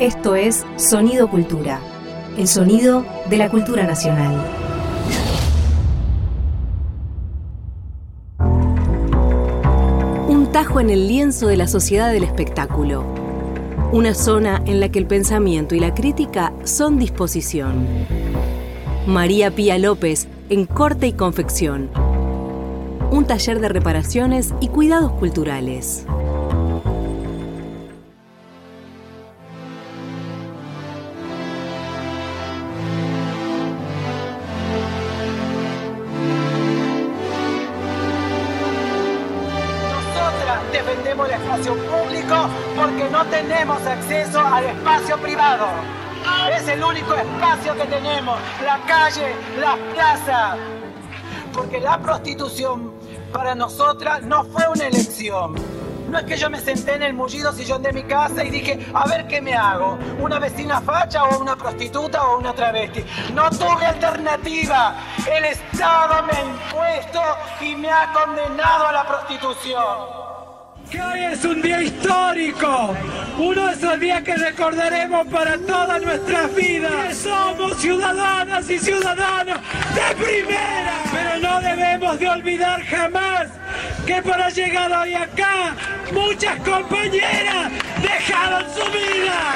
Esto es Sonido Cultura, el sonido de la cultura nacional. Un tajo en el lienzo de la sociedad del espectáculo. Una zona en la que el pensamiento y la crítica son disposición. María Pía López en corte y confección. Un taller de reparaciones y cuidados culturales. Tenemos acceso al espacio privado. Es el único espacio que tenemos, la calle, la plaza. Porque la prostitución para nosotras no fue una elección. No es que yo me senté en el mullido sillón de mi casa y dije, a ver qué me hago, una vecina facha o una prostituta o una travesti. No tuve alternativa. El Estado me ha impuesto y me ha condenado a la prostitución que hoy es un día histórico, uno de esos días que recordaremos para todas nuestras vidas. Que somos ciudadanas y ciudadanos de primera, pero no debemos de olvidar jamás que para llegar hoy acá muchas compañeras dejaron su vida.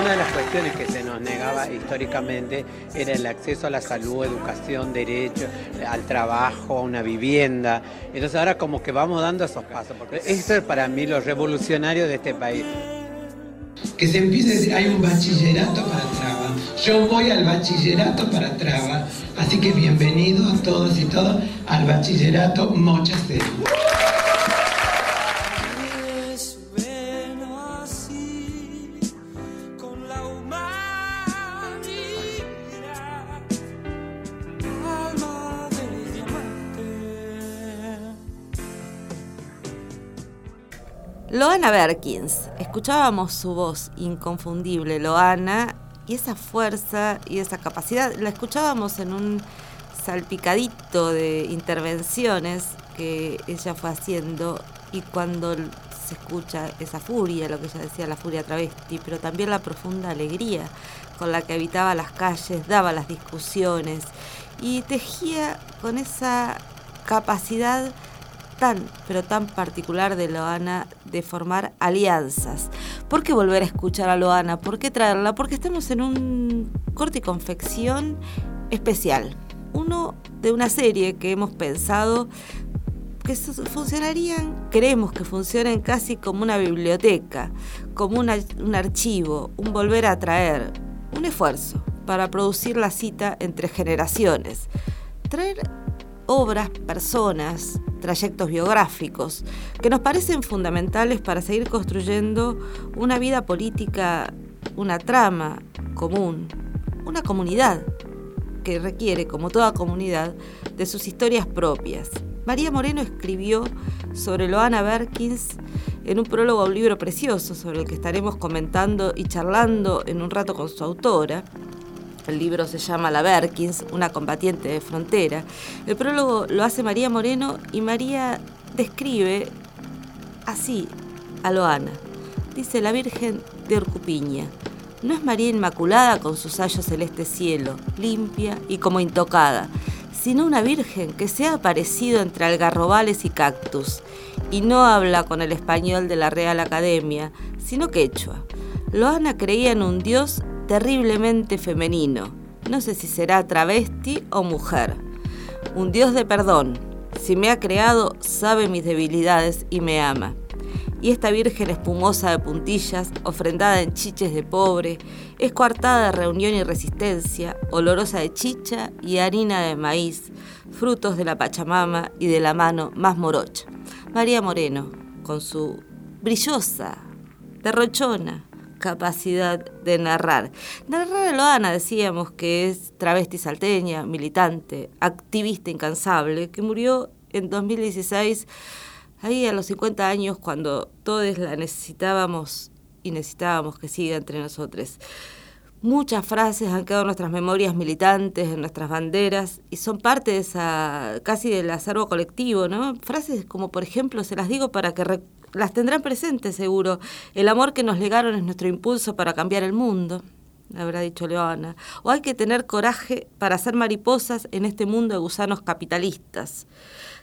Una de las que se nos negaba históricamente era el acceso a la salud, educación, derecho, al trabajo, a una vivienda. Entonces ahora como que vamos dando esos pasos, porque eso es para mí lo revolucionario de este país. Que se empiece a decir, hay un bachillerato para traba. Yo voy al bachillerato para traba. Así que bienvenidos todos y todas al bachillerato Mocha Loana Berkins. Escuchábamos su voz inconfundible, Loana, y esa fuerza y esa capacidad. La escuchábamos en un salpicadito de intervenciones que ella fue haciendo y cuando se escucha esa furia, lo que ella decía, la furia travesti, pero también la profunda alegría con la que habitaba las calles, daba las discusiones y tejía con esa capacidad tan, pero tan particular de Loana de formar alianzas. ¿Por qué volver a escuchar a Loana? ¿Por qué traerla? Porque estamos en un corte y confección especial. Uno de una serie que hemos pensado que funcionarían, queremos que funcionen casi como una biblioteca, como un archivo, un volver a traer, un esfuerzo para producir la cita entre generaciones. Traer obras, personas, trayectos biográficos, que nos parecen fundamentales para seguir construyendo una vida política, una trama común, una comunidad que requiere, como toda comunidad, de sus historias propias. María Moreno escribió sobre Loana Berkins en un prólogo a un libro precioso sobre el que estaremos comentando y charlando en un rato con su autora, el libro se llama La Berkins, una combatiente de frontera. El prólogo lo hace María Moreno y María describe así a Loana. Dice la Virgen de Orcupiña. No es María Inmaculada con su sayo celeste cielo, limpia y como intocada, sino una Virgen que se ha aparecido entre algarrobales y cactus, y no habla con el español de la Real Academia, sino quechua. Loana creía en un Dios terriblemente femenino. No sé si será travesti o mujer. Un Dios de perdón. Si me ha creado, sabe mis debilidades y me ama. Y esta Virgen espumosa de puntillas, ofrendada en chiches de pobre, es coartada de reunión y resistencia, olorosa de chicha y harina de maíz, frutos de la Pachamama y de la mano más morocha. María Moreno, con su brillosa, derrochona, capacidad de narrar. Narrar a Loana decíamos que es travesti salteña, militante, activista incansable, que murió en 2016, ahí a los 50 años, cuando todos la necesitábamos y necesitábamos que siga entre nosotros. Muchas frases han quedado en nuestras memorias militantes, en nuestras banderas, y son parte de esa, casi del acervo colectivo, ¿no? Frases como, por ejemplo, se las digo para que las tendrán presentes seguro. El amor que nos legaron es nuestro impulso para cambiar el mundo, habrá dicho Leona. O hay que tener coraje para hacer mariposas en este mundo de gusanos capitalistas.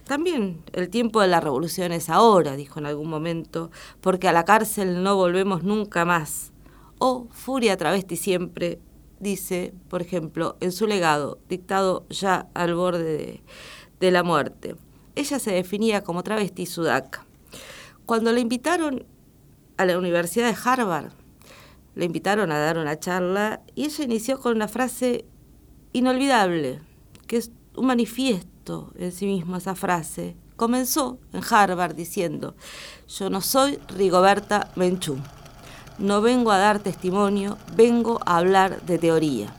También el tiempo de la revolución es ahora, dijo en algún momento, porque a la cárcel no volvemos nunca más. O Furia Travesti siempre, dice, por ejemplo, en su legado, dictado ya al borde de, la muerte. Ella se definía como travesti sudaca. Cuando le invitaron a la Universidad de Harvard, le invitaron a dar una charla y ella inició con una frase inolvidable, que es un manifiesto en sí mismo esa frase. Comenzó en Harvard diciendo, yo no soy Rigoberta Menchú, no vengo a dar testimonio, vengo a hablar de teoría.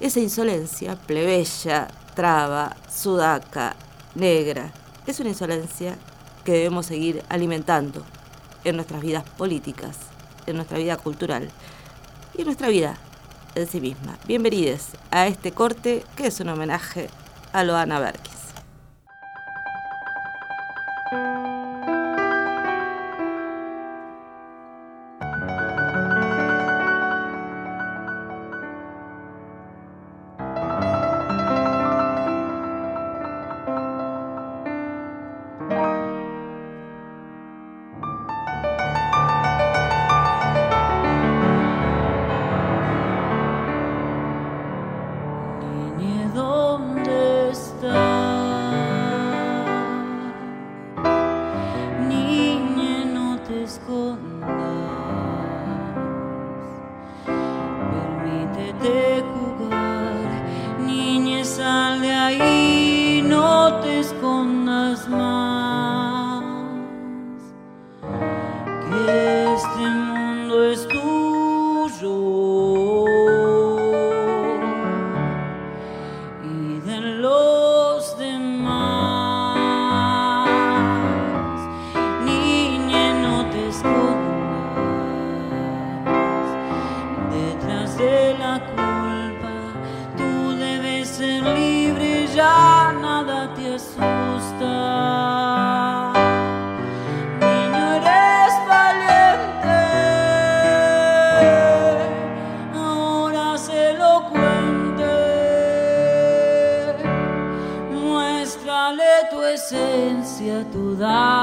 Esa insolencia, plebeya, traba, sudaca, negra, es una insolencia que debemos seguir alimentando en nuestras vidas políticas, en nuestra vida cultural y en nuestra vida en sí misma. Bienvenidos a este corte que es un homenaje a Loana Berkis. mudar.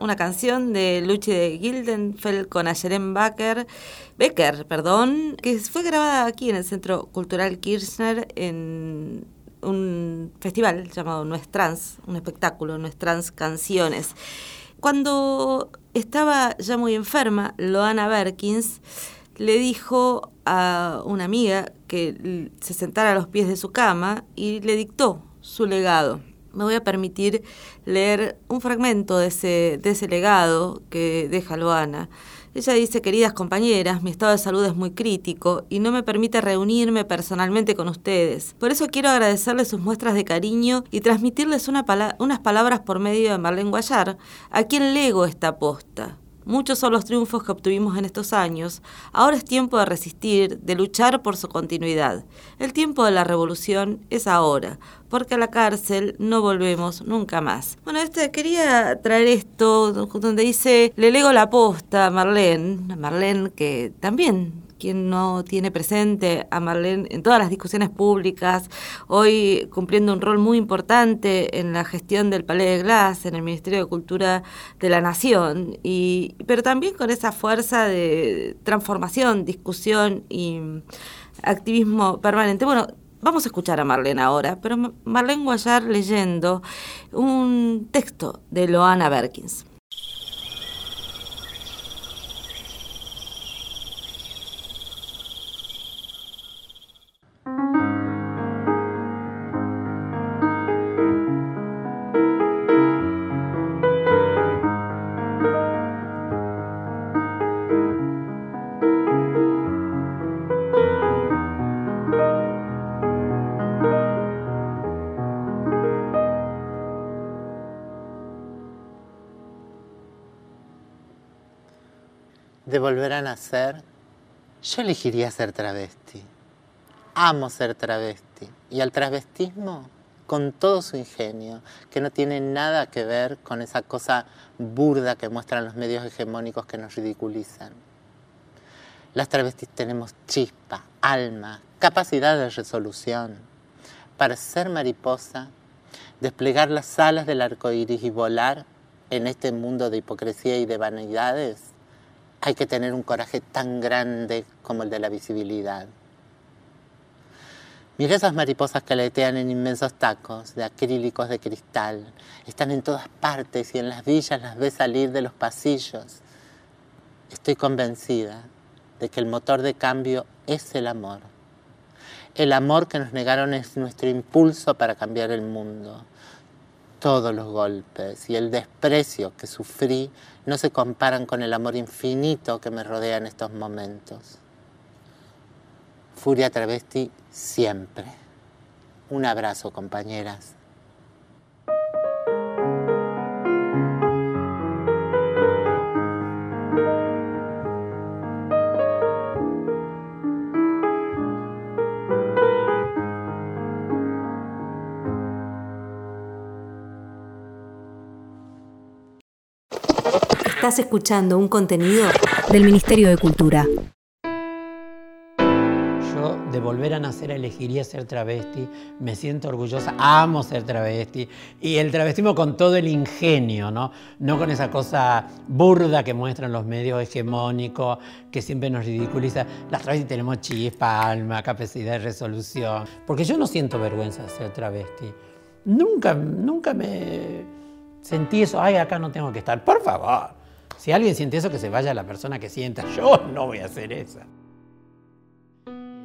Una canción de Luchi de Gildenfeld con Ayeren Becker, Becker, perdón, que fue grabada aquí en el Centro Cultural Kirchner en un festival llamado Nuestrans, un espectáculo, Nuestrans Canciones. Cuando estaba ya muy enferma, Loana Berkins le dijo a una amiga que se sentara a los pies de su cama y le dictó su legado me voy a permitir leer un fragmento de ese, de ese legado que deja Loana. Ella dice, queridas compañeras, mi estado de salud es muy crítico y no me permite reunirme personalmente con ustedes. Por eso quiero agradecerles sus muestras de cariño y transmitirles unas palabras por medio de Marlene Guayar, a quien lego esta posta. Muchos son los triunfos que obtuvimos en estos años. Ahora es tiempo de resistir, de luchar por su continuidad. El tiempo de la revolución es ahora, porque a la cárcel no volvemos nunca más. Bueno, este, quería traer esto donde dice, le lego la posta a Marlene, Marlene que también quien no tiene presente a Marlene en todas las discusiones públicas, hoy cumpliendo un rol muy importante en la gestión del Palais de Glass, en el Ministerio de Cultura de la Nación, y, pero también con esa fuerza de transformación, discusión y activismo permanente. Bueno, Vamos a escuchar a Marlene ahora, pero Marlene Guayar leyendo un texto de Loana Berkins. Volver a nacer, yo elegiría ser travesti. Amo ser travesti. Y al travestismo, con todo su ingenio, que no tiene nada que ver con esa cosa burda que muestran los medios hegemónicos que nos ridiculizan. Las travestis tenemos chispa, alma, capacidad de resolución. Para ser mariposa, desplegar las alas del arco iris y volar en este mundo de hipocresía y de vanidades hay que tener un coraje tan grande como el de la visibilidad. Mira esas mariposas que aletean en inmensos tacos de acrílicos de cristal. Están en todas partes y en las villas las ves salir de los pasillos. Estoy convencida de que el motor de cambio es el amor. El amor que nos negaron es nuestro impulso para cambiar el mundo todos los golpes y el desprecio que sufrí no se comparan con el amor infinito que me rodea en estos momentos. Furia travesti siempre. Un abrazo, compañeras. Estás escuchando un contenido del Ministerio de Cultura. Yo de volver a nacer elegiría ser travesti, me siento orgullosa, amo ser travesti y el travestismo con todo el ingenio, ¿no? No con esa cosa burda que muestran los medios hegemónicos que siempre nos ridiculiza. Las travestis tenemos chispa, alma, capacidad de resolución, porque yo no siento vergüenza de ser travesti. Nunca, nunca me sentí eso, ay, acá no tengo que estar. Por favor, si alguien siente eso, que se vaya la persona que sienta. Yo no voy a hacer eso.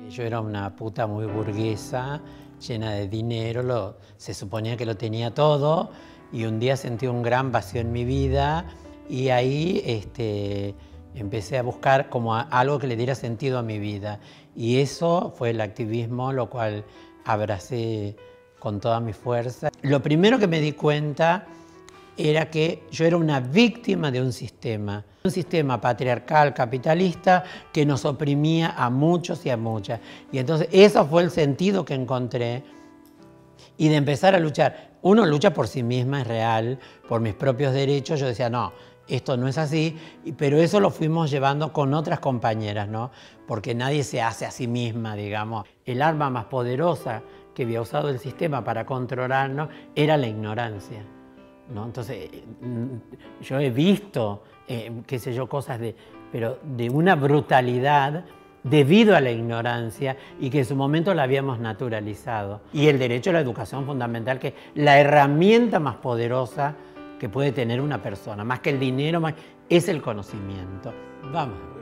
Yo era una puta muy burguesa, llena de dinero, se suponía que lo tenía todo y un día sentí un gran vacío en mi vida y ahí este, empecé a buscar como algo que le diera sentido a mi vida. Y eso fue el activismo, lo cual abracé con toda mi fuerza. Lo primero que me di cuenta era que yo era una víctima de un sistema, un sistema patriarcal, capitalista, que nos oprimía a muchos y a muchas. Y entonces eso fue el sentido que encontré y de empezar a luchar. Uno lucha por sí misma, es real, por mis propios derechos. Yo decía, no, esto no es así, pero eso lo fuimos llevando con otras compañeras, ¿no? Porque nadie se hace a sí misma, digamos. El arma más poderosa que había usado el sistema para controlarnos era la ignorancia. Entonces, mm, yo he visto, eh, qué sé yo, cosas de, pero de una brutalidad debido a la ignorancia y que en su momento la habíamos naturalizado. Y el derecho a la educación fundamental, que es la herramienta más poderosa que puede tener una persona, más que el dinero, es el conocimiento. Vamos.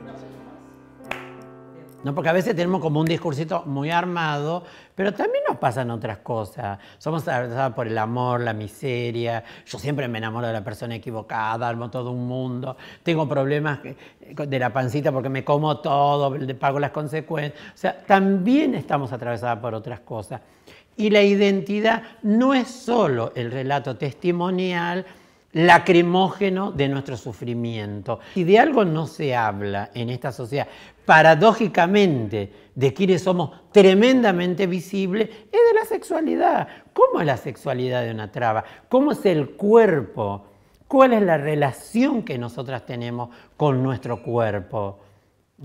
¿No? Porque a veces tenemos como un discursito muy armado, pero también nos pasan otras cosas. Somos atravesados por el amor, la miseria. Yo siempre me enamoro de la persona equivocada, armo todo un mundo. Tengo problemas de la pancita porque me como todo, pago las consecuencias. O sea, también estamos atravesados por otras cosas. Y la identidad no es solo el relato testimonial, lacrimógeno de nuestro sufrimiento. Si de algo no se habla en esta sociedad, paradójicamente, de quienes somos tremendamente visibles, es de la sexualidad. ¿Cómo es la sexualidad de una traba? ¿Cómo es el cuerpo? ¿Cuál es la relación que nosotras tenemos con nuestro cuerpo?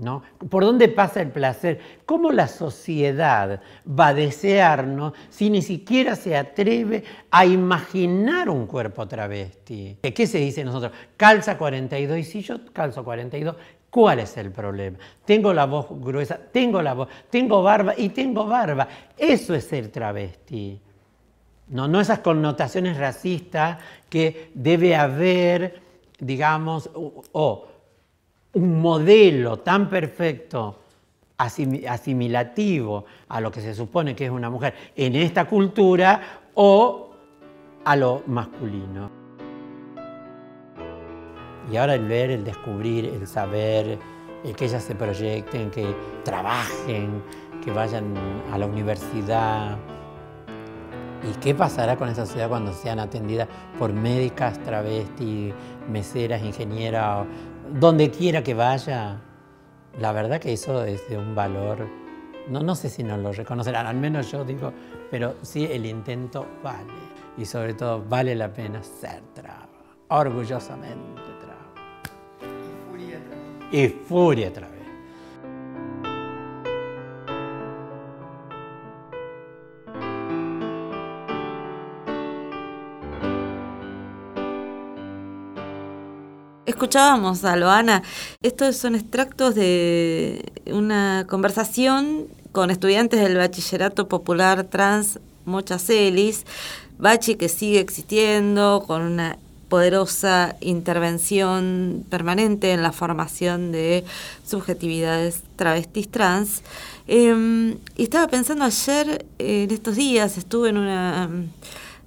¿No? ¿Por dónde pasa el placer? ¿Cómo la sociedad va a desearnos si ni siquiera se atreve a imaginar un cuerpo travesti? ¿Qué se dice nosotros? Calza 42 y si yo calzo 42, ¿cuál es el problema? Tengo la voz gruesa, tengo la voz, tengo barba y tengo barba. Eso es ser travesti. No, no esas connotaciones racistas que debe haber, digamos, o un modelo tan perfecto, asimilativo a lo que se supone que es una mujer en esta cultura o a lo masculino. Y ahora el ver, el descubrir, el saber, el que ellas se proyecten, que trabajen, que vayan a la universidad. ¿Y qué pasará con esa sociedad cuando sean atendidas por médicas, travestis, meseras, ingenieras donde quiera que vaya, la verdad que eso es de un valor, no, no sé si nos lo reconocerán, al menos yo digo, pero sí el intento vale. Y sobre todo vale la pena ser traba, orgullosamente traba. Y furia traba. Y furia traba. Escuchábamos a Loana, estos son extractos de una conversación con estudiantes del Bachillerato Popular Trans Mochacelis, Bachi que sigue existiendo con una poderosa intervención permanente en la formación de subjetividades travestis trans. Em, y estaba pensando ayer, en estos días, estuve en, una,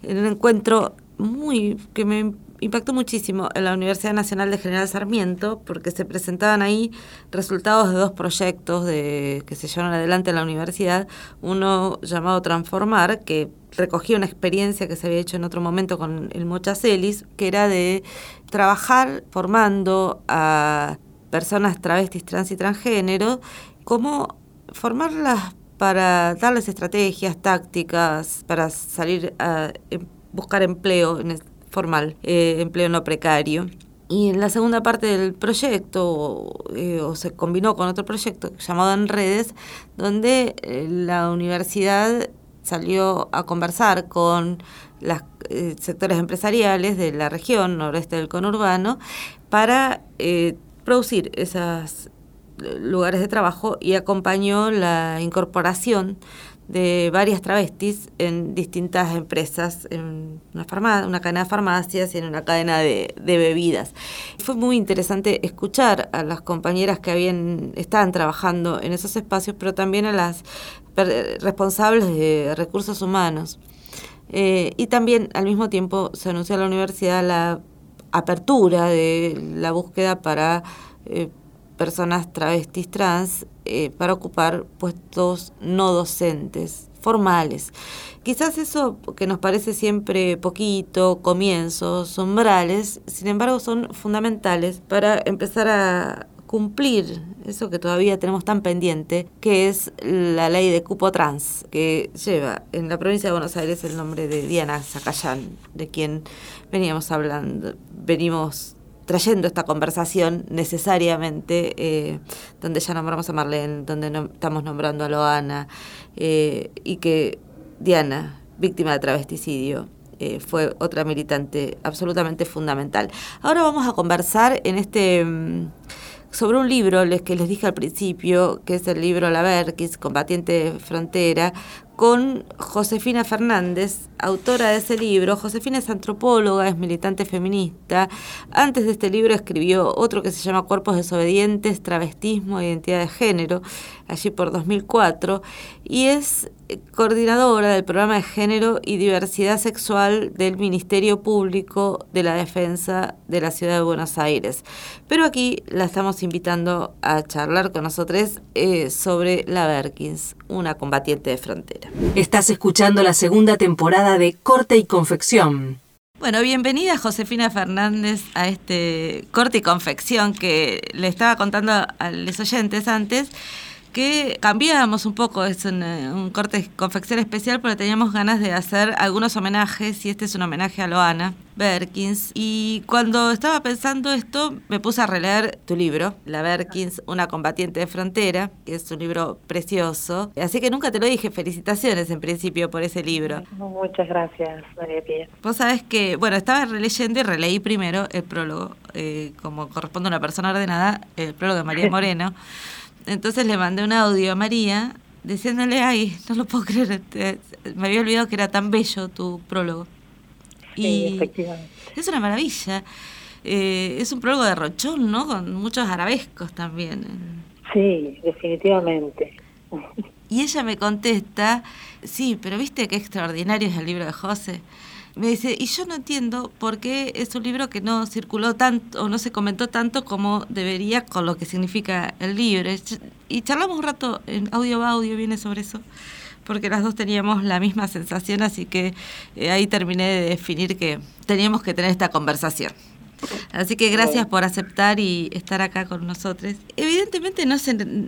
en un encuentro muy que me impactó muchísimo en la Universidad Nacional de General Sarmiento porque se presentaban ahí resultados de dos proyectos de, que se llevaron adelante en la universidad, uno llamado Transformar, que recogía una experiencia que se había hecho en otro momento con el Mochacelis, que era de trabajar formando a personas travestis, trans y transgénero, cómo formarlas para darles estrategias, tácticas, para salir a em, buscar empleo en formal, eh, empleo no precario. Y en la segunda parte del proyecto, eh, o se combinó con otro proyecto llamado En Redes, donde eh, la universidad salió a conversar con los sectores empresariales de la región noreste del conurbano para producir esos lugares de trabajo y acompañó la incorporación de varias travestis en distintas empresas, en una, una cadena de farmacias y en una cadena de, bebidas. Fue muy interesante escuchar a las compañeras que habían estaban trabajando en esos espacios, pero también a las responsables de recursos humanos. Eh, y también al mismo tiempo se anunció a la universidad la apertura de la búsqueda para eh, personas travestis trans eh, para ocupar puestos no docentes, formales. Quizás eso que nos parece siempre poquito, comienzos, umbrales, sin embargo son fundamentales para empezar a cumplir eso que todavía tenemos tan pendiente, que es la ley de cupo trans, que lleva en la provincia de Buenos Aires el nombre de Diana Zacayán, de quien veníamos hablando, venimos trayendo esta conversación necesariamente, eh, donde ya nombramos a Marlene, donde estamos nombrando a Loana, eh, y que Diana, víctima de travesticidio, eh, fue otra militante absolutamente fundamental. Ahora vamos a conversar en este mm, sobre un libro les, que les dije al principio, que es el libro La Verquis, Combatiente Frontera, con Josefina Fernández, autora de ese libro. Josefina es antropóloga, es militante feminista. Antes de este libro escribió otro que se llama Cuerpos desobedientes, travestismo e identidad de género, allí por 2004, y es coordinadora del programa de género y diversidad sexual del Ministerio Público de la Defensa de la Ciudad de Buenos Aires. Pero aquí la estamos invitando a charlar con nosotros eh, sobre la Berkins, una combatiente de frontera. Estás escuchando la segunda temporada de Corte y Confección. Bueno, bienvenida Josefina Fernández a este corte y confección que le estaba contando a los oyentes antes que cambiábamos un poco, es un, eh, un, corte confección especial porque teníamos ganas de hacer algunos homenajes y este es un homenaje a Loana Berkins. Y cuando estaba pensando esto, me puse a releer tu libro, La Berkins, una combatiente de frontera, que es un libro precioso. Así que nunca te lo dije, felicitaciones en principio por ese libro. Muchas gracias, María Pía. Vos sabés que, bueno, estaba releyendo y releí primero el prólogo, eh, como corresponde a una persona ordenada, el prólogo de María Moreno. Entonces le mandé un audio a María diciéndole, ay, no lo puedo creer, me había olvidado que era tan bello tu prólogo. Y efectivamente. Es una maravilla. Eh, es un prólogo de Rochón, ¿no? Con muchos arabescos también. Sí, definitivamente. Y ella me contesta, sí, pero viste qué extraordinario es el libro de José. Me dice, y yo no entiendo por qué es un libro que no circuló tanto o no se comentó tanto como debería con lo que significa el libro. Y charlamos un rato en audio va audio, viene sobre eso, porque las dos teníamos la misma sensación, así que eh, ahí terminé de definir que teníamos que tener esta conversación. Así que gracias por aceptar y estar acá con nosotros. Evidentemente no,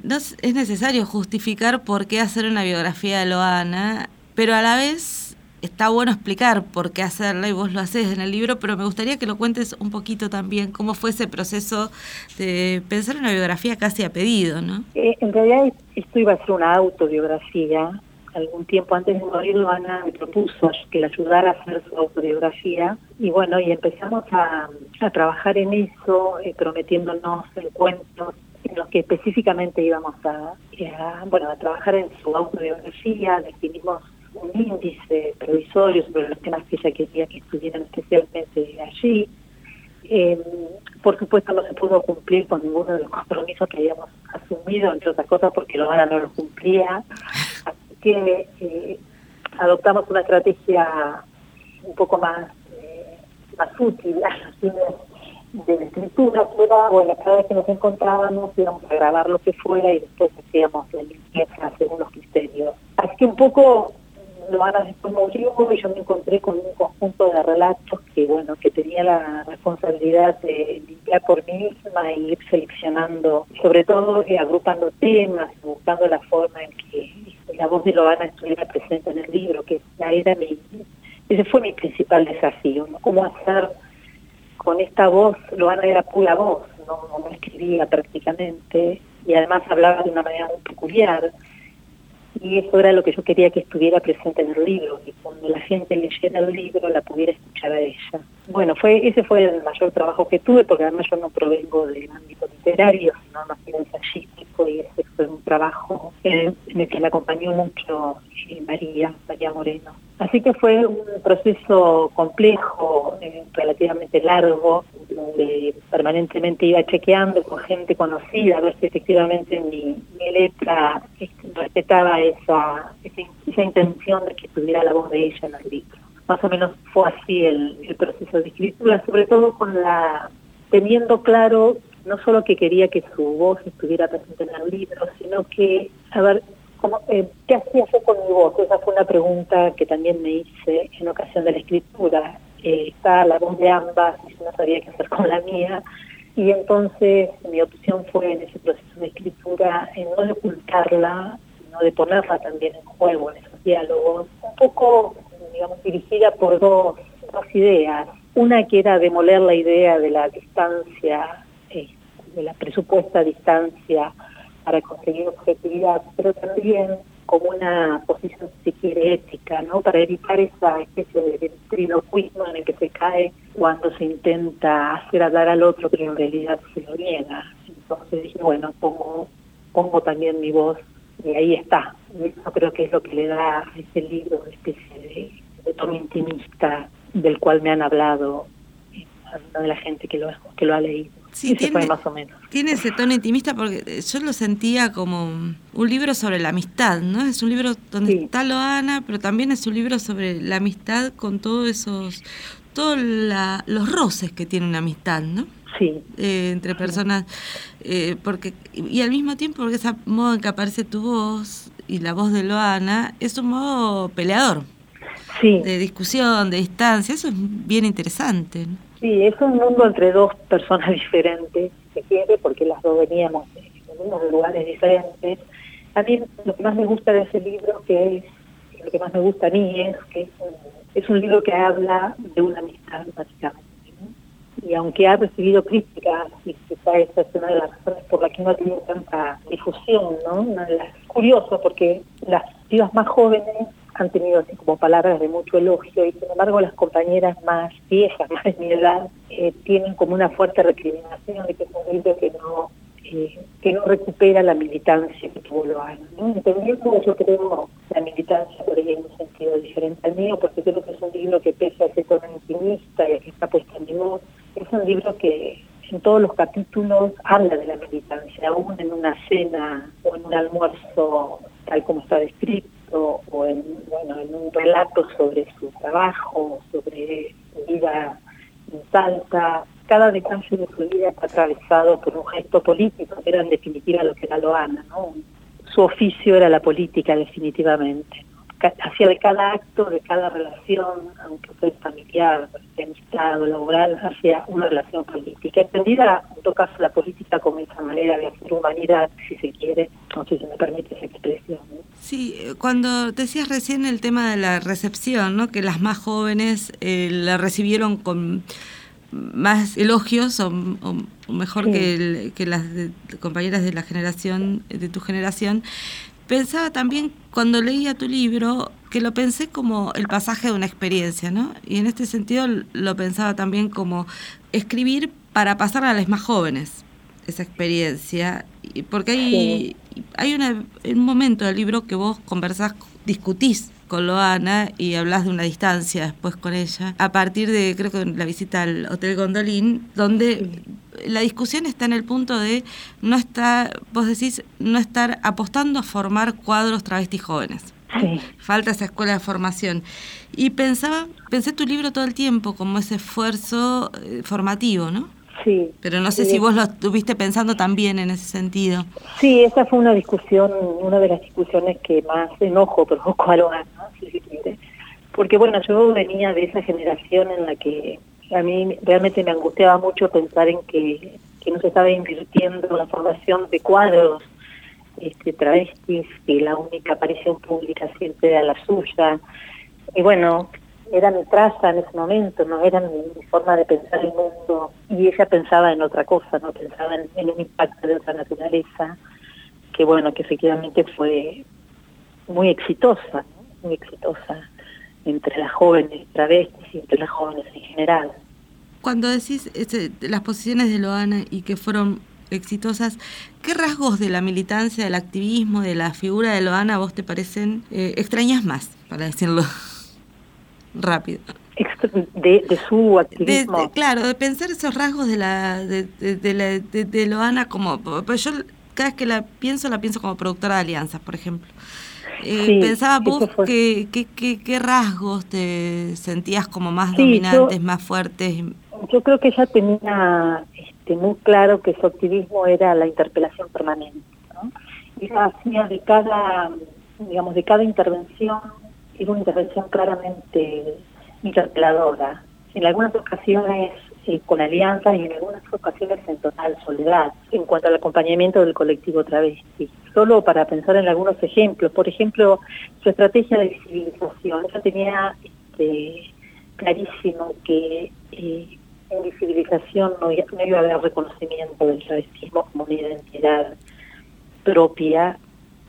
no es necesario justificar por qué hacer una biografía de Loana, pero a la vez está bueno explicar por qué hacerla y vos lo haces en el libro, pero me gustaría que lo cuentes un poquito también, cómo fue ese proceso de pensar en una biografía casi a pedido, ¿no? Eh, en realidad esto iba a ser una autobiografía. Algún tiempo antes de morir, Ana me propuso que la ayudara a hacer su autobiografía y bueno, y empezamos a, trabajar en eso, eh, prometiéndonos encuentros en los que específicamente íbamos a, a, bueno, a trabajar en su autobiografía, definimos un índice provisorio sobre los temas que ella quería que estuvieran especialmente allí. Eh, por supuesto no se pudo cumplir con ninguno de los compromisos que habíamos asumido, entre otras cosas porque Loana no lo cumplía. Así que eh, adoptamos una estrategia un poco más, eh, más útil de, la escritura, era, bueno, cada vez que nos encontrábamos íbamos a grabar lo que fuera y después hacíamos la limpieza según los criterios. Así que un poco Loana después murió y yo me encontré con un conjunto de relatos que, bueno, que tenía la responsabilidad de limpiar por mí misma e ir seleccionando, sobre todo eh, agrupando temas, buscando la forma en que la voz de Loana estuviera presente en el libro, que era mi, ese fue mi principal desafío. Cómo hacer con esta voz, Loana era pura voz, no, no escribía prácticamente, y además hablaba de una manera muy peculiar, y eso era lo que yo quería que estuviera presente en el libro, que cuando la gente leyera el libro la pudiera escuchar a ella. Bueno, fue ese fue el mayor trabajo que tuve, porque además yo no provengo del ámbito literario, sino más bien ensayístico, y ese fue un trabajo en, el que me acompañó mucho eh, María, María Moreno. Así que fue un proceso complejo, eh, relativamente largo, donde permanentemente iba chequeando con gente conocida a ver si efectivamente mi, letra este, respetaba esa, esa, intención de que tuviera la voz de ella en el libro. Más o menos fue así el, el proceso de escritura, sobre todo con la teniendo claro no solo que quería que su voz estuviera presente en el libro, sino que, a ver, eh, ¿qué hacía yo con mi voz? Esa fue una pregunta que también me hice en ocasión de la escritura. Eh, está la voz de ambas y yo no sabía qué hacer con la mía. Y entonces mi opción fue en ese proceso de escritura no de ocultarla, sino de ponerla también en juego en esos diálogos, un poco, digamos, dirigida por dos, dos ideas. Una que era demoler la idea de la distancia, eh, de la presupuesta distancia para conseguir objetividad, pero también como una posición, si quiere, ética, ¿no? Para evitar esa especie de ventriloquismo en el que se cae cuando se intenta hacer hablar al otro, pero en realidad se lo niega. Entonces dije, bueno, pongo, pongo también mi voz y ahí está. Yo creo que es lo que le da a este libro especie de, de tono intimista del cual me han hablado eh, de la gente que lo, que lo ha leído. Sí, tiene, fue más o menos. tiene ese tono intimista porque eh, yo lo sentía como un libro sobre la amistad, ¿no? Es un libro donde Sí. está Loana, pero también es un libro sobre la amistad con todos esos, todos los roces que tiene una amistad, ¿no? Sí, Eh, entre personas, eh, porque y al mismo tiempo porque ese modo en que aparece tu voz y la voz de Loana es un modo peleador, sí. de discusión, de distancia, eso es bien interesante. ¿no? Sí, es un mundo entre dos personas diferentes, si se quiere, porque las dos veníamos de, unos lugares diferentes. A mí lo que más me gusta de ese libro, que es, lo que más me gusta a mí es que es un, es libro que habla de una amistad, básicamente. ¿no? Y aunque ha recibido críticas, y quizá esa es una de las razones por las que no ha tenido tanta difusión, ¿no? Las, curioso, porque las pibas más jóvenes han tenido así como palabras de mucho elogio y sin embargo las compañeras más viejas, más de mi edad, eh, tienen como una fuerte recriminación de que es un libro que no eh, que no recupera la militancia que tuvo Loana. ¿no? Entendiendo yo creo la militancia por ahí en un sentido diferente al mío, porque creo que es un libro que pese a ser y que está puesto en mi voz, es un libro que en todos los capítulos habla de la militancia, aún en una cena o en un almuerzo tal como está descrito o en, bueno, en un relato sobre su trabajo, sobre su vida en Salta. Cada detalle de su vida está atravesado por un gesto político, que era en definitiva lo que era Loana. ¿no? Su oficio era la política, definitivamente. Hacía de cada acto, de cada relación, aunque fuera familiar, de amistad o laboral, hacía una relación política. Entendida, en todo caso, la política como esa manera de hacer humanidad, si se quiere, sé si me permite esa expresión. ¿no? Sí, eh, cuando decías recién el tema de la recepción, ¿no? que las más jóvenes eh, la recibieron con más elogios o, o- o mejor Sí. que, el- que las de- compañeras de la generación, de tu generación, pensaba también cuando leía tu libro que lo pensé como el pasaje de una experiencia, ¿no? Y en este sentido lo pensaba también como escribir para pasar a las más jóvenes esa experiencia, porque hay, hay una, un momento del libro que vos conversás, discutís con Loana y hablas de una distancia después con ella, a partir de, creo que la visita al Hotel Gondolín, donde la discusión está en el punto de no estar, vos decís, no estar apostando a formar cuadros travestis jóvenes. Sí. Falta esa escuela de formación. Y pensaba, pensé tu libro todo el tiempo como ese esfuerzo eh, formativo, ¿no? Sí. Pero no sé Sí. si vos lo estuviste pensando también en ese sentido. Sí, esa fue una discusión, una de las discusiones que más enojo provocó a Loana, ¿no? Porque bueno, yo venía de esa generación en la que a mí realmente me angustiaba mucho pensar en que, que no se estaba invirtiendo en la formación de cuadros este, travestis, que la única aparición pública siempre era la suya. Y bueno, era mi traza en ese momento, no era mi, forma de pensar el mundo. Y ella pensaba en otra cosa, no pensaba en, en un impacto de otra naturaleza, que bueno, que efectivamente fue muy exitosa, muy exitosa entre las jóvenes travestis y entre las jóvenes en general. Cuando decís ese, las posiciones de Loana y que fueron exitosas, ¿qué rasgos de la militancia, del activismo, de la figura de Loana vos te parecen eh, extrañas más, para decirlo rápido? De, de su De- activismo. de- claro, de pensar esos rasgos de la de, de, de de, de Loana como... Pues yo cada vez que la pienso, la pienso como productora de alianzas, por ejemplo. Eh, Sí, pensaba vos que, que- qué rasgos te sentías como más Sí, yo- dominantes, más fuertes. Yo creo que ella tenía este, muy claro que su activismo era la interpelación permanente. ¿no? Ella hacía de cada, digamos, de cada intervención, era una intervención claramente interpeladora. En algunas ocasiones eh, con alianzas y en algunas ocasiones en total soledad en cuanto al acompañamiento del colectivo travesti. Solo para pensar en algunos ejemplos, por ejemplo, su estrategia de visibilización. Ella tenía este, clarísimo que eh, en visibilización no, no iba a haber reconocimiento del travestismo como una identidad propia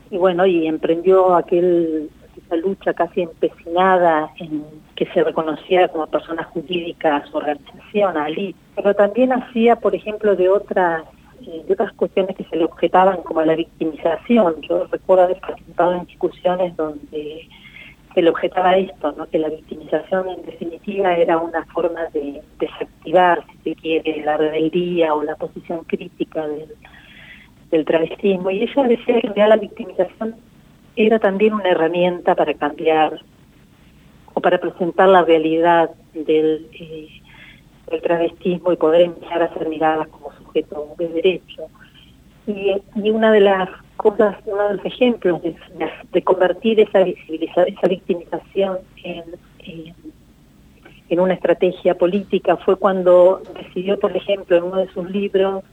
y bueno, y emprendió aquel esa lucha casi empecinada en que se reconociera como persona jurídica su organización, Ali, pero también hacía, por ejemplo, de otras eh, de otras cuestiones que se le objetaban como la victimización. Yo recuerdo haber participado en discusiones donde se le objetaba esto, ¿no? que la victimización en definitiva era una forma de desactivar, si se quiere, la rebeldía o la posición crítica del, del travestismo. Y ella decía que la victimización era también una herramienta para cambiar o para presentar la realidad del, eh, del travestismo y poder empezar a ser miradas como sujeto de derecho. Y, y una de las cosas, uno de los ejemplos de, de convertir esa esa victimización en, en, en, una estrategia política fue cuando decidió, por ejemplo, en uno de sus libros,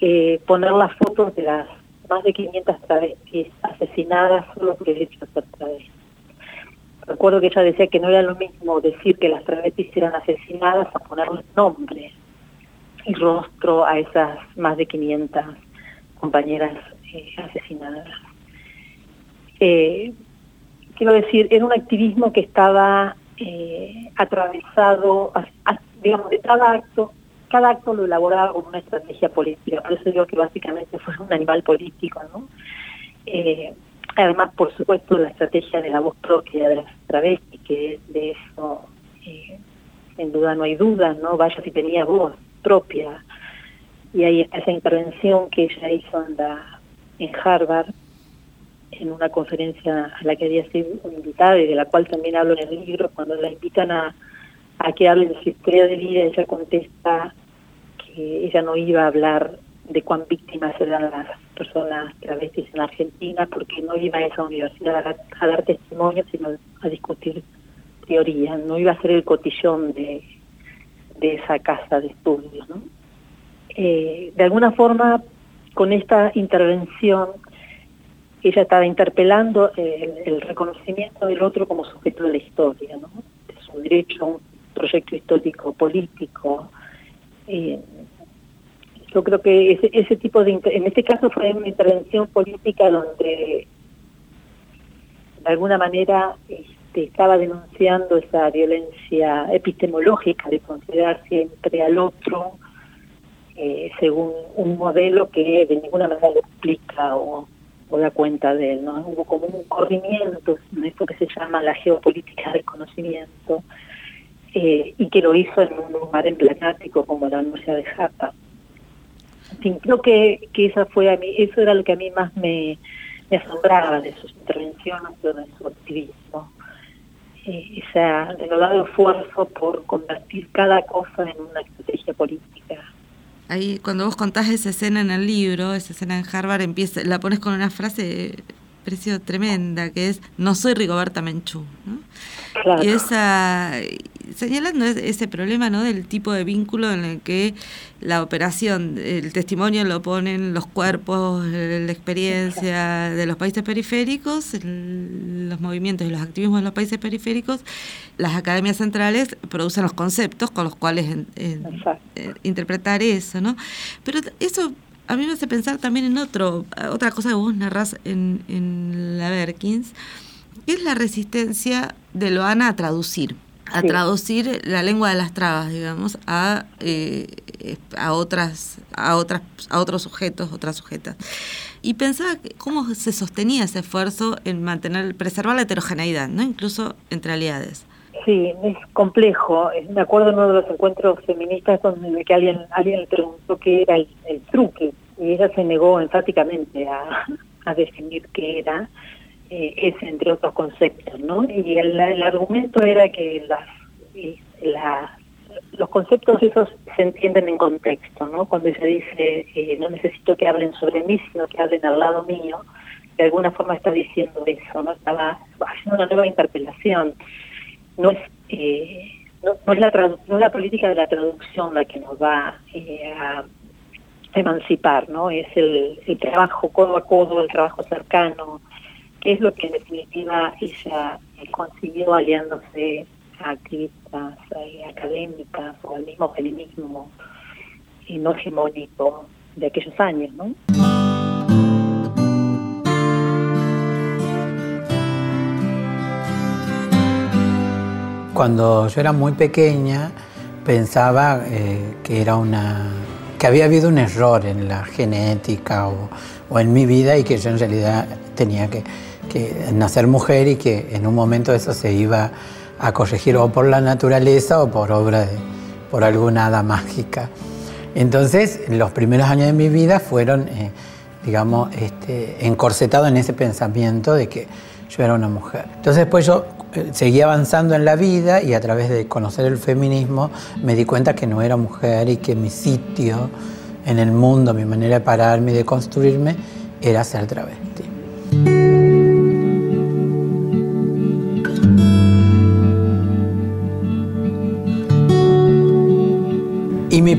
eh, poner las fotos de las más de 500 travestis asesinadas solo por el hecho de ser travestis. Recuerdo que ella decía que no era lo mismo decir que las travestis eran asesinadas a ponerle nombre y rostro a esas más de 500 compañeras eh, asesinadas. Eh, quiero decir, era un activismo que estaba eh, atravesado, digamos, de cada acto cada acto lo elaboraba como una estrategia política, por eso digo que básicamente fue un animal político, ¿no? Eh, además, por supuesto, la estrategia de la voz propia de las travestis, que de eso, eh, sin duda no hay duda, ¿no? Vaya si tenía voz propia. Y hay esa intervención que ella hizo en, en Harvard, en una conferencia a la que había sido invitada y de la cual también hablo en el libro, cuando la invitan a a que hable de su historia de vida, ella contesta que ella no iba a hablar de cuán víctimas eran las personas travestis en Argentina, porque no iba a esa universidad a, a dar testimonio, sino a discutir teoría, no iba a ser el cotillón de, de esa casa de estudios. ¿no? Eh, de alguna forma, con esta intervención, ella estaba interpelando el, reconocimiento del otro como sujeto de la historia, ¿no? de su derecho a un proyecto histórico político. Eh, yo creo que ese, ese tipo de, en este caso fue una intervención política donde de alguna manera este, estaba denunciando esa violencia epistemológica de considerar siempre al otro eh, según un modelo que de ninguna manera lo explica o, da cuenta de él. ¿no? Hubo como un corrimiento, esto que se llama la geopolítica del conocimiento, eh, y que lo hizo en un lugar emblemático como la Universidad de Japa. En creo que, que esa fue a mí, eso era lo que a mí más me, asombraba de sus intervenciones de su activismo. Eh, ese denodado esfuerzo por convertir cada cosa en una estrategia política. Ahí, cuando vos contás esa escena en el libro, esa escena en Harvard, empieza, la pones con una frase precio tremenda, que es no soy Rigoberta Menchú. Claro. Y esa, señalando ese problema ¿no? del tipo de vínculo en el que la operación, el testimonio lo ponen los cuerpos, la experiencia de los países periféricos, los movimientos y los activismos de los países periféricos, las academias centrales producen los conceptos con los cuales eh, interpretar eso, ¿no? Pero eso a mí me hace pensar también en otro, otra cosa que vos narrás en, en la Berkins, que es la resistencia de Loana a traducir a sí. traducir la lengua de las trabas, digamos, a, eh, a otras, a otras, a otros sujetos, otras sujetas. Y pensaba cómo se sostenía ese esfuerzo en mantener, preservar la heterogeneidad, ¿no? incluso entre aliades. Sí, es complejo. Me acuerdo en uno de los encuentros feministas donde que alguien, alguien le preguntó qué era el, el truque y ella se negó enfáticamente a, a definir qué era eh, ese entre otros conceptos, ¿no? Y el, el argumento era que las, la, los conceptos esos se entienden en contexto, ¿no? Cuando ella dice, eh, no necesito que hablen sobre mí, sino que hablen al lado mío, de alguna forma está diciendo eso, ¿no? Estaba haciendo una nueva interpelación. No es, eh, no, no, es la no es la política de la traducción la que nos va eh, a emancipar, ¿no? Es el, el trabajo codo a codo, el trabajo cercano, es lo que en definitiva ella consiguió aliándose a activistas eh, académicas o al mismo feminismo eh, no hegemónico de aquellos años, ¿no? Cuando yo era muy pequeña pensaba eh, que era una que había habido un error en la genética o, o en mi vida y que yo en realidad tenía que, que nacer mujer y que en un momento eso se iba a corregir o por la naturaleza o por obra de, por alguna hada mágica. Entonces, los primeros años de mi vida fueron, eh, digamos, este, encorsetados en ese pensamiento de que yo era una mujer. Entonces, después yo eh, seguí avanzando en la vida y a través de conocer el feminismo me di cuenta que no era mujer y que mi sitio en el mundo, mi manera de pararme y de construirme era ser travesti.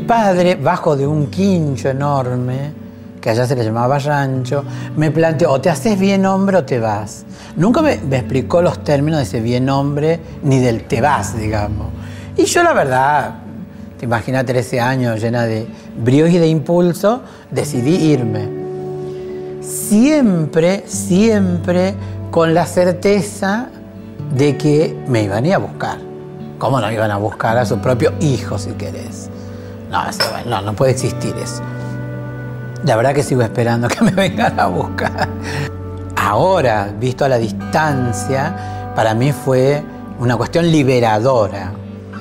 Padre, bajo de un quincho enorme, que allá se le llamaba rancho, me planteó, o te haces bien hombre o te vas. Nunca me, explicó los términos de ese bien hombre ni del te vas, digamos. Y yo la verdad, te imaginas 13 años llena de bríos y de impulso, decidí irme. Siempre, siempre con la certeza de que me iban a ir a buscar. ¿Cómo no iban a buscar a su propio hijo, si querés? No, no, no puede existir eso. La verdad que sigo esperando que me vengan a buscar. Ahora, visto a la distancia, para mí fue una cuestión liberadora.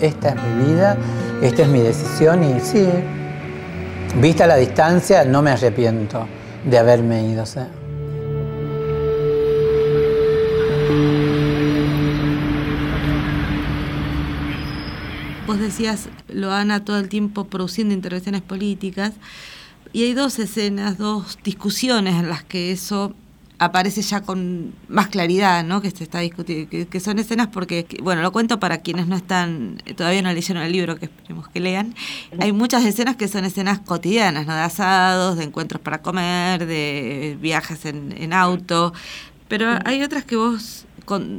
Esta es mi vida, esta es mi decisión y sí, vista a la distancia, no me arrepiento de haberme ido. Decías, Loana todo el tiempo produciendo intervenciones políticas, y hay dos escenas, dos discusiones en las que eso aparece ya con más claridad, ¿no? Que se está discutiendo, que, son escenas porque, bueno, lo cuento para quienes no están, todavía no leyeron el libro, que esperemos que lean. Hay muchas escenas que son escenas cotidianas, ¿no? De asados, de encuentros para comer, de viajes en auto, pero hay otras que vos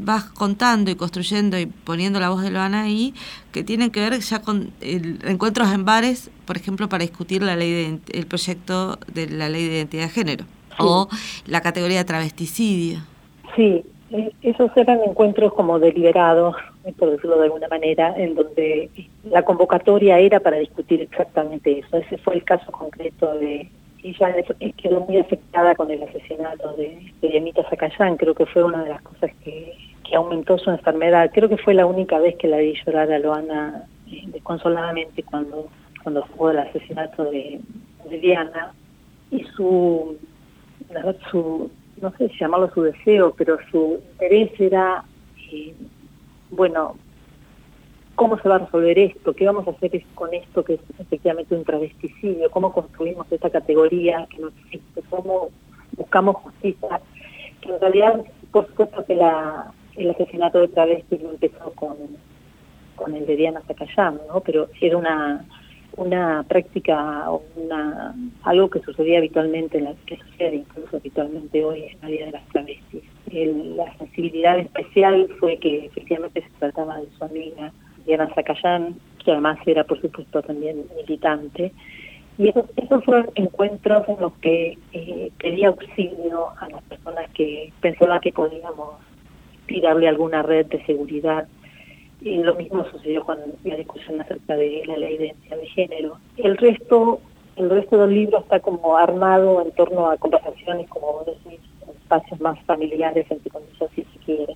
vas contando y construyendo y poniendo la voz de Loana ahí, que tienen que ver ya con encuentros en bares, por ejemplo, para discutir la ley de, el proyecto de la ley de identidad de género o la categoría de travesticidio. Sí, e, esos eran encuentros como deliberados, por decirlo de alguna manera, en donde la convocatoria era para discutir exactamente eso. Ese fue el caso concreto de ella quedó muy afectada con el asesinato de, de Yemita creo que fue una de las cosas que, aumentó su enfermedad. Creo que fue la única vez que la vi llorar a Loana eh, desconsoladamente cuando, cuando fue el asesinato de, Diana y su, su, no sé si llamarlo su deseo, pero su interés era, eh, bueno, cómo se va a resolver esto, qué vamos a hacer con esto que es efectivamente un travesticidio, cómo construimos esta categoría que no existe, cómo buscamos justicia, que en realidad, por supuesto que la, el asesinato de travesti no empezó con, el de Diana Zacayán, ¿no? pero era una una práctica una algo que sucedía habitualmente en la que sucede incluso habitualmente hoy en la vida de las travestis. la sensibilidad especial fue que efectivamente se trataba de su amiga Diana Zacayán, que además era por supuesto también militante. Y esos, fueron encuentros en los que eh, pedía auxilio a las personas que pensaban que podíamos tirarle alguna red de seguridad. Y lo mismo sucedió con la discusión acerca de la ley de identidad de género. El resto, el resto del libro está como armado en torno a conversaciones, como vos decís, espacios más familiares, entre comillas, si se quiere.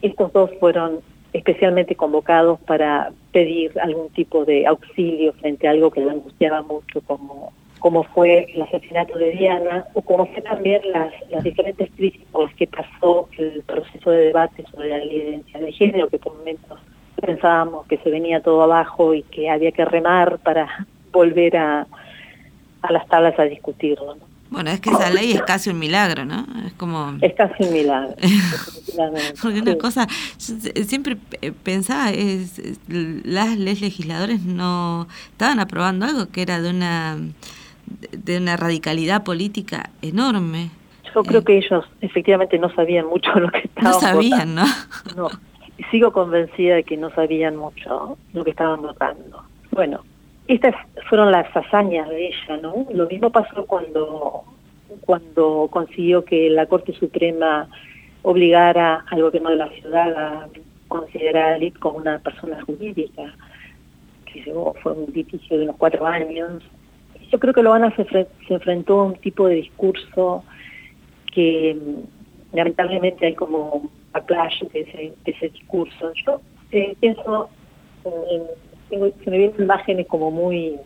Estos dos fueron especialmente convocados para pedir algún tipo de auxilio frente a algo que le angustiaba mucho como como fue el asesinato de Diana o como fue también las, las diferentes crisis por las que pasó el proceso de debate sobre la identidad de género, que por momentos pensábamos que se venía todo abajo y que había que remar para volver a, a las tablas a discutirlo. Bueno, es que esa ley es casi un milagro, ¿no? Es como... Es casi un milagro. Porque una cosa, siempre pensaba, es, las leyes legisladores no estaban aprobando algo que era de una, de una radicalidad política enorme. Yo creo que ellos efectivamente no sabían mucho lo que estaban No sabían, ¿no? No, sigo convencida de que no sabían mucho lo que estaban votando. Bueno, estas fueron las hazañas de ella, ¿no? Lo mismo pasó cuando, cuando consiguió que la Corte Suprema obligara al gobierno de la ciudad a considerar a Lid como una persona jurídica, que llevó, fue un litigio de unos cuatro años, yo creo que Loana se, se enfrentó a un tipo de discurso que lamentablemente hay como un backlash de ese, ese discurso. Yo eh, pienso, tengo, se me vienen imágenes como muy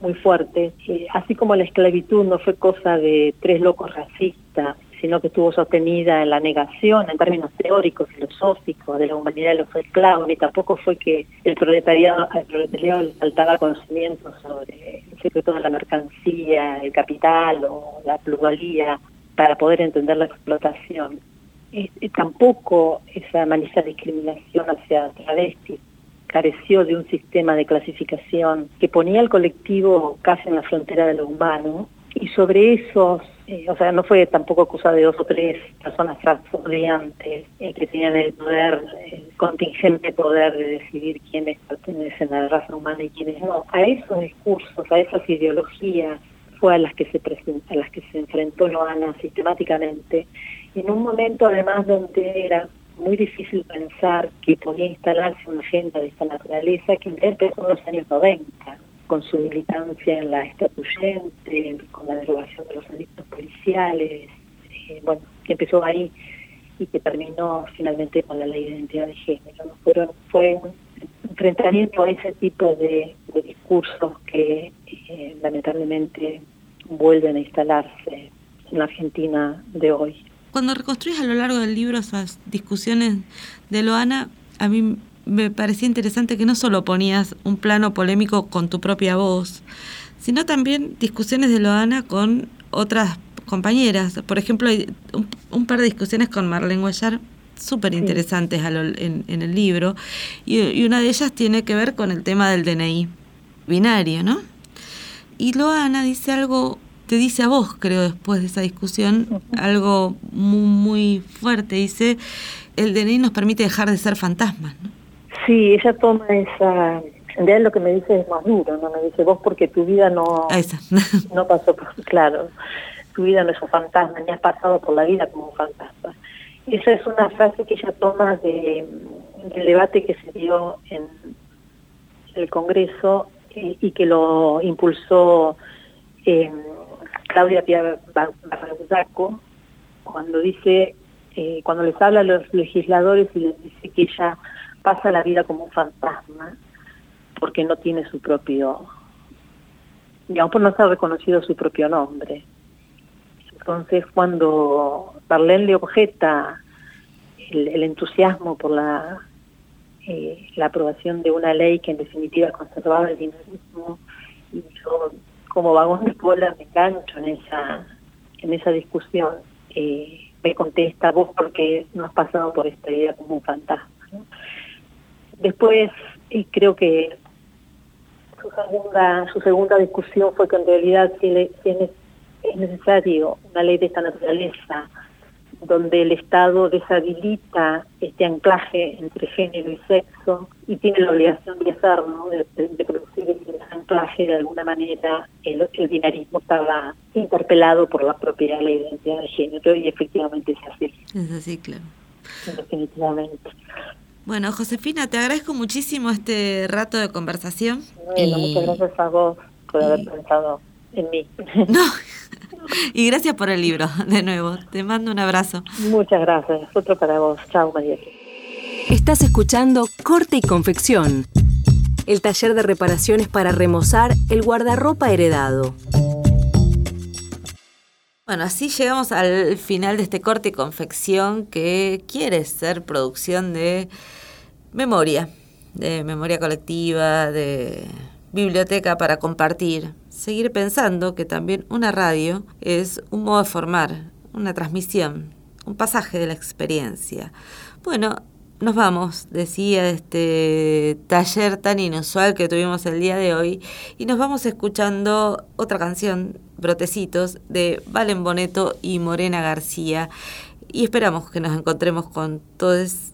muy fuertes, así como la esclavitud no fue cosa de tres locos racistas, sino que estuvo sostenida en la negación en términos teóricos, filosóficos, de la humanidad de los esclavos, ni tampoco fue que el proletariado, al proletariado le faltaba conocimiento sobre el secreto de la mercancía, el capital o la pluralía para poder entender la explotación. Tampoco esa malísima discriminación hacia travestis careció de un sistema de clasificación que ponía al colectivo casi en la frontera de lo humano y sobre esos eh, o sea, no fue tampoco cosa de dos o tres personas transformantes eh, que tenían el poder, el contingente poder de decidir quiénes pertenecen a la raza humana y quiénes no. A esos discursos, a esas ideologías fue a las que se a las que se enfrentó Loana sistemáticamente, en un momento además donde era muy difícil pensar que podía instalarse una agenda de esta naturaleza que empezó en los años 90 con su militancia en la estatuyente, con la derogación de los delitos policiales, eh, bueno, que empezó ahí y que terminó finalmente con la ley de identidad de género. Fueron, fue un enfrentamiento a ese tipo de, discursos que eh, lamentablemente vuelven a instalarse en la Argentina de hoy. Cuando reconstruyes a lo largo del libro esas discusiones de Loana, a mí me parecía interesante que no solo ponías un plano polémico con tu propia voz, sino también discusiones de Loana con otras compañeras. Por ejemplo, hay un, par de discusiones con Marlene Guayar súper interesantes en, el libro, y, una de ellas tiene que ver con el tema del DNI binario, ¿no? Y Loana dice algo, te dice a vos, creo, después de esa discusión, algo muy, muy fuerte, dice, el DNI nos permite dejar de ser fantasmas, ¿no? Sí, ella toma esa... En realidad lo que me dice es más duro, ¿no? Me dice vos porque tu vida no, no pasó por... Claro, tu vida no es un fantasma, ni has pasado por la vida como un fantasma. Esa es una frase que ella toma de, del debate que se dio en el Congreso eh, y que lo impulsó eh, Claudia Pia Barrazaco cuando dice, eh, cuando les habla a los legisladores y les dice que ella pasa la vida como un fantasma porque no tiene su propio, digamos, por no ser reconocido su propio nombre. Entonces, cuando Darlene le objeta el, entusiasmo por la, eh, la aprobación de una ley que en definitiva conservaba el dinamismo, y yo como vagón de cola me cancho en esa, en esa discusión, me contesta vos porque no has pasado por esta idea como un fantasma. Después, y creo que su segunda, su segunda discusión fue que en realidad tiene, es necesario una ley de esta naturaleza donde el Estado deshabilita este anclaje entre género y sexo y tiene la obligación de hacerlo, de, producir ese anclaje de alguna manera, el, el binarismo estaba interpelado por la propia ley de identidad de género y efectivamente es así. Es así, claro. Definitivamente. Bueno, Josefina, te agradezco muchísimo este rato de conversación. Bueno, muchas gracias a vos por haber pensado en mí. No, y gracias por el libro, de nuevo. Te mando un abrazo. Muchas gracias. Otro para vos. Chao, María. Estás escuchando Corte y Confección, el taller de reparaciones para remozar el guardarropa heredado. Bueno, así llegamos al final de este corte y confección que quiere ser producción de memoria, de memoria colectiva, de biblioteca para compartir. Seguir pensando que también una radio es un modo de formar, una transmisión, un pasaje de la experiencia. Bueno, nos vamos, decía, de este taller tan inusual que tuvimos el día de hoy y nos vamos escuchando otra canción, Brotecitos, de Valen Boneto y Morena García. Y esperamos que nos encontremos con todos,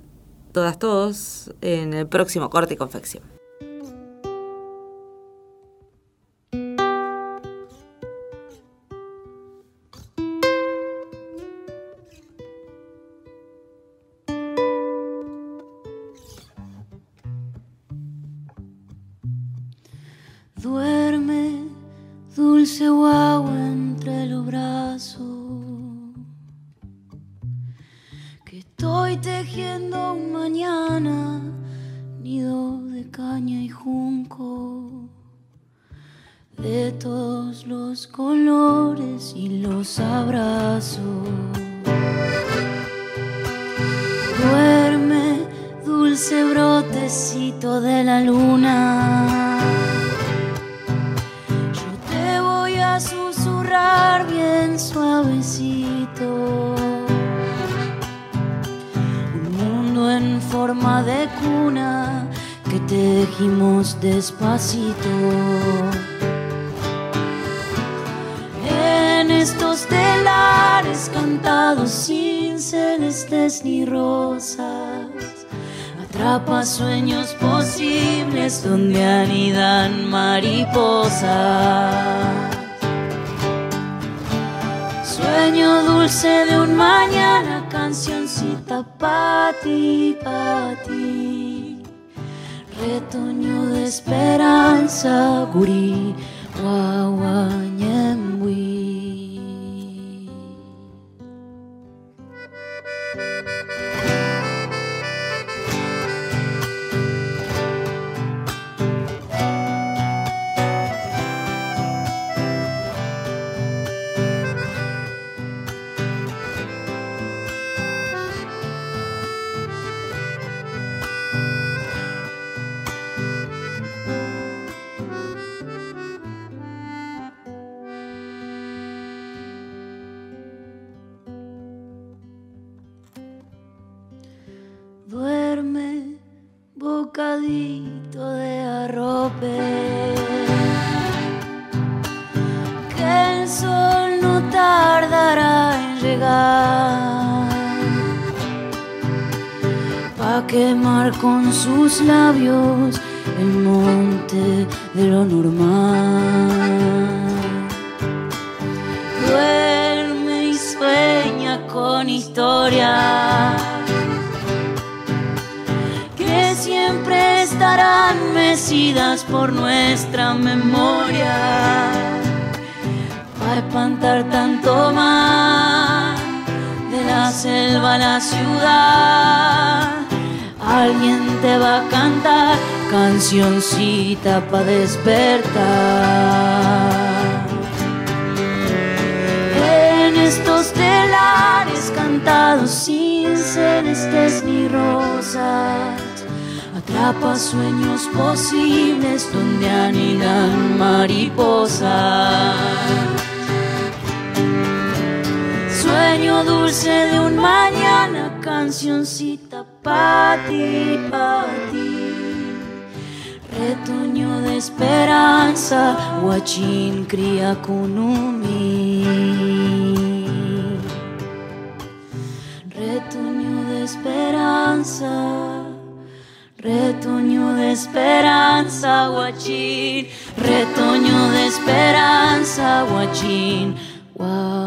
todas, todos en el próximo corte y confección. En estos telares cantados sin celestes ni rosas. Atrapa sueños posibles donde anidan mariposas. Sueño dulce de un mañana, cancioncita pa' ti, pa' ti. Retoño de esperanza, gurí, guagua, de lo normal. Duerme y sueña con historias que siempre estarán mecidas por nuestra memoria. Para espantar tanto más de la selva a la ciudad, alguien te va a cantar cancioncita para despertar. En estos telares cantados sin celestes ni rosas, atrapa sueños posibles donde anidan mariposas. Sueño dulce de un mañana, cancioncita pa' ti, pa' ti. Retoño de esperanza, guachín cría kunumi. Retoño de esperanza, retoño de esperanza, guachín. Retoño de esperanza, guachín. Guau.